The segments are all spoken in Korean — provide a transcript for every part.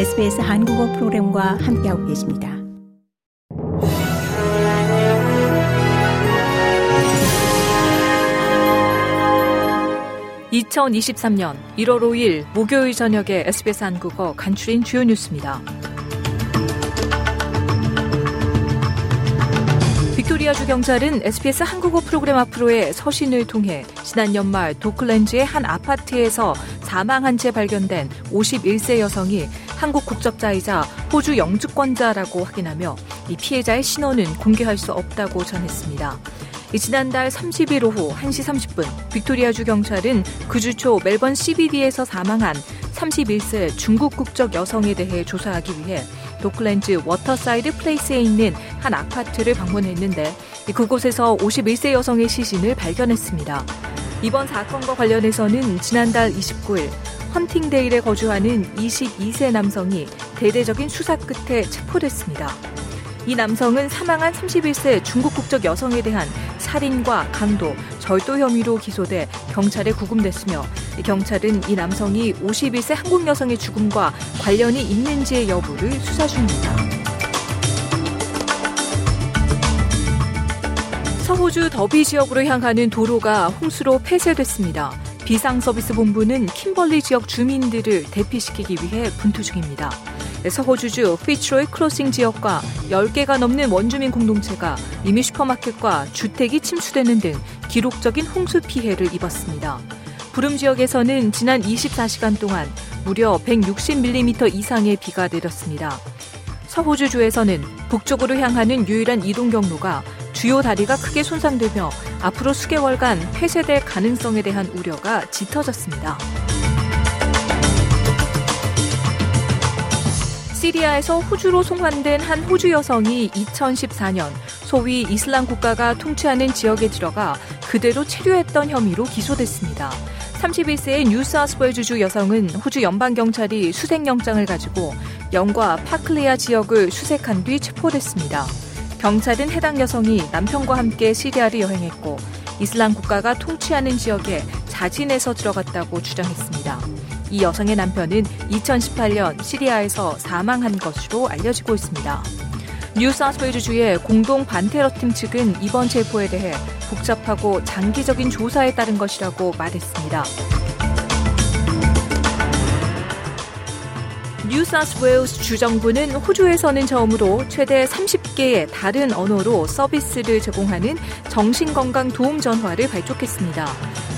SBS 한국어 프로그램과 함께하고 계십니다. (2023년 1월 5일) 목요일 저녁에 SBS 한국어 간추린 주요 뉴스입니다. 빅토리아주 경찰은 SBS 한국어 프로그램 앞으로의 서신을 통해 지난 연말 도클랜드의 한 아파트에서 사망한 채 발견된 51세 여성이 한국 국적자이자 호주 영주권자라고 확인하며 이 피해자의 신원은 공개할 수 없다고 전했습니다. 지난달 30일 오후 1시 30분 빅토리아주 경찰은 그 주 초 멜번 CBD에서 사망한 31세 중국 국적 여성에 대해 조사하기 위해 도클랜드 워터사이드 플레이스에 있는 한 아파트를 방문했는데 그곳에서 51세 여성의 시신을 발견했습니다. 이번 사건과 관련해서는 지난달 29일 헌팅데일에 거주하는 22세 남성이 대대적인 수사 끝에 체포됐습니다. 이 남성은 사망한 31세 중국 국적 여성에 대한 살인과 강도, 절도 혐의로 기소돼 경찰에 구금됐으며 경찰은 이 남성이 51세 한국 여성의 죽음과 관련이 있는지의 여부를 수사 중입니다. 서호주 더비 지역으로 향하는 도로가 홍수로 폐쇄됐습니다. 비상서비스 본부는 킴벌리 지역 주민들을 대피시키기 위해 분투 중입니다. 서호주주 피츠로이 크로싱 지역과 10개가 넘는 원주민 공동체가 이미 슈퍼마켓과 주택이 침수되는 등 기록적인 홍수 피해를 입었습니다. 부름 지역에서는 지난 24시간 동안 무려 160mm 이상의 비가 내렸습니다. 서호주주에서는 북쪽으로 향하는 유일한 이동 경로가 주요 다리가 크게 손상되며 앞으로 수개월간 폐쇄될 가능성에 대한 우려가 짙어졌습니다. 시리아에서 호주로 송환된 한 호주 여성이 2014년 소위 이슬람 국가가 통치하는 지역에 들어가 그대로 체류했던 혐의로 기소됐습니다. 31세의 뉴사우스웨일주주 여성은 호주 연방경찰이 수색영장을 가지고 영과 파클리아 지역을 수색한 뒤 체포됐습니다. 경찰은 해당 여성이 남편과 함께 시리아를 여행했고 이슬람 국가가 통치하는 지역에 자진해서 들어갔다고 주장했습니다. 이 여성의 남편은 2018년 시리아에서 사망한 것으로 알려지고 있습니다. 뉴사우스웨일주의 공동 반테러팀 측은 이번 체포에 대해 복잡하고 장기적인 조사에 따른 것이라고 말했습니다. 뉴사우스웨일스 주정부는 호주에서는 처음으로 최대 30개의 다른 언어로 서비스를 제공하는 정신건강 도움 전화를 발족했습니다.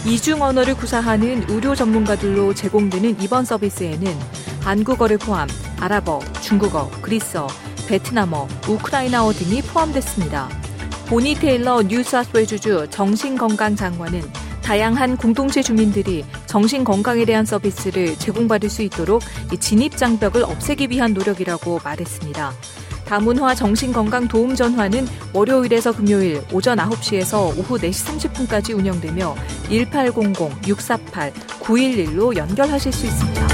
이중 언어를 구사하는 의료 전문가들로 제공되는 이번 서비스에는 한국어를 포함 아랍어, 중국어, 그리스어, 베트남어, 우크라이나어 등이 포함됐습니다. 보니 테일러 뉴사스웨주주 정신건강 장관은 다양한 공동체 주민들이 정신 건강에 대한 서비스를 제공받을 수 있도록 진입 장벽을 없애기 위한 노력이라고 말했습니다. 다문화 정신건강 도움 전화는 월요일에서 금요일 오전 9시에서 오후 4시 30분까지 운영되며 1800-648-911로 연결하실 수 있습니다.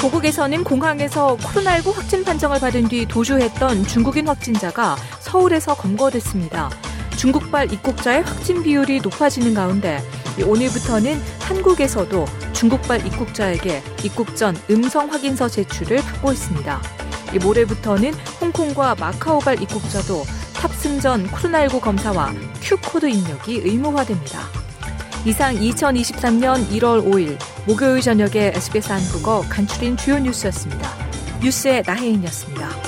고국에서는 공항에서 코로나19 확진 판정을 받은 뒤 도주했던 중국인 확진자가 서울에서 검거됐습니다. 중국발 입국자의 확진 비율이 높아지는 가운데 오늘부터는 한국에서도 중국발 입국자에게 입국 전 음성 확인서 제출을 받고 있습니다. 모레부터는 홍콩과 마카오발 입국자도 탑승 전 코로나19 검사와 Q코드 입력이 의무화됩니다. 이상 2023년 1월 5일 목요일 저녁에 SBS 한국어 간추린 주요 뉴스였습니다. 뉴스의 나혜인이었습니다.